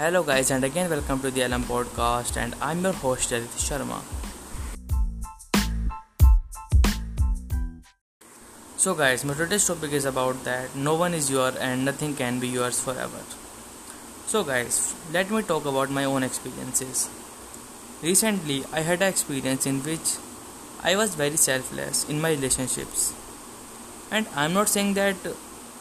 Hello, guys, and again, welcome to the LM podcast. And I'm your host, Lalit Sharma. So, guys, my today's topic is about that no one is yours and nothing can be yours forever. So, guys, let me talk about my own experiences. Recently, I had an experience in which I was very selfless in my relationships. And I'm not saying that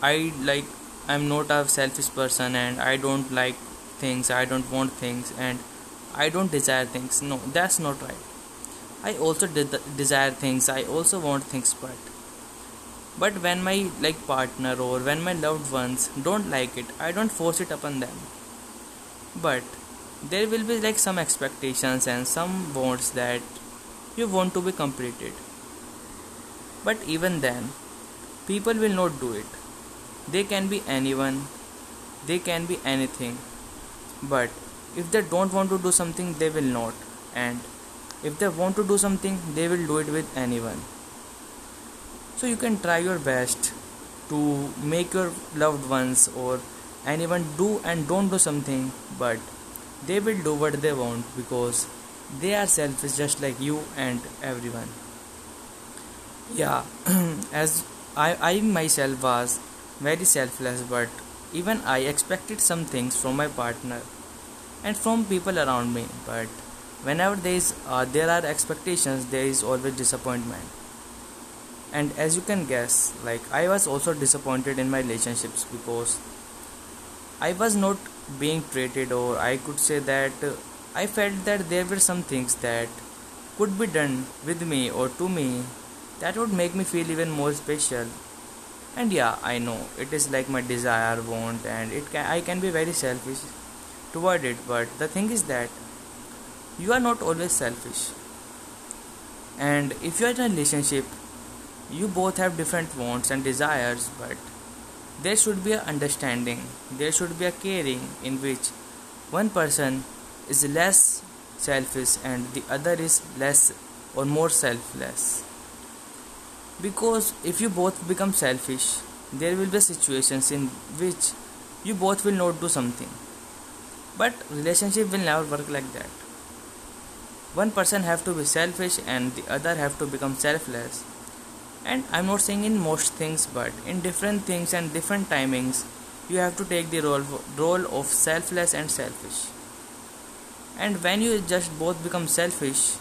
I like I'm not a selfish person and I don't like things, I don't want things, and I don't desire things. No, that's not right. I also de- desire things, I also want things, but but when my like partner or when my loved ones don't like it, I don't force it upon them. But there will be like some expectations and some wants that you want to be completed. But even then, people will not do it they can be anyone, they can be anything. But if they don't want to do something, they will not. And if they want to do something, they will do it with anyone. So you can try your best to make your loved ones or anyone do and don't do something, but they will do what they want because they are selfish just like you and everyone. Yeah, as I, I myself was very selfless, but even I expected some things from my partner and from people around me. But whenever there is uh, there are expectations, there is always disappointment. And as you can guess, like I was also disappointed in my relationships because I was not being treated, or I could say that uh, I felt that there were some things that could be done with me or to me that would make me feel even more special and yeah i know. It is like my desire want and it can i can be very selfish toward it but the thing is that you are not always selfish. And if you are in a relationship you both have different wants and desires but there should be a understanding. There should be a caring in which one person is less selfish and the other is less or more selfless because if you both become selfish there will be situations in which you both will not do something. But relationship will never work like that. One person have to be selfish and the other have to become selfless. And i'm not saying in most things but in different things and different timings you have to take the role role of selfless and selfish. And when you just both become selfish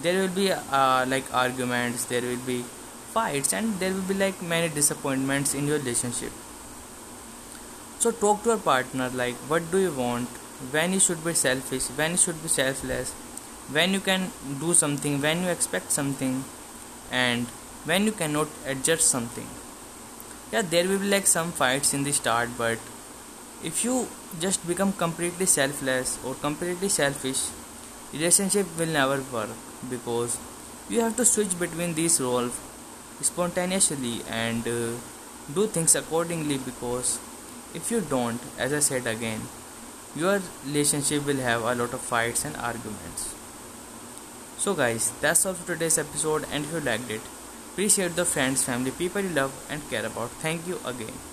there will be uh, like arguments there will be fights and there will be like many disappointments in your relationship. So talk to your partner like what do you want? When you should be selfish when you should be selfless when you can do something when you expect something and when you cannot adjust something. Yeah there will be like some fights in the start but if you just become completely selfless or completely selfish relationship will never work because you have to switch between these roles spontaneously and uh, do things accordingly because if you don't as i said again your relationship will have a lot of fights and arguments. So guys that's all for today's episode and if you liked it please share the friends family people you love and care about. Thank you again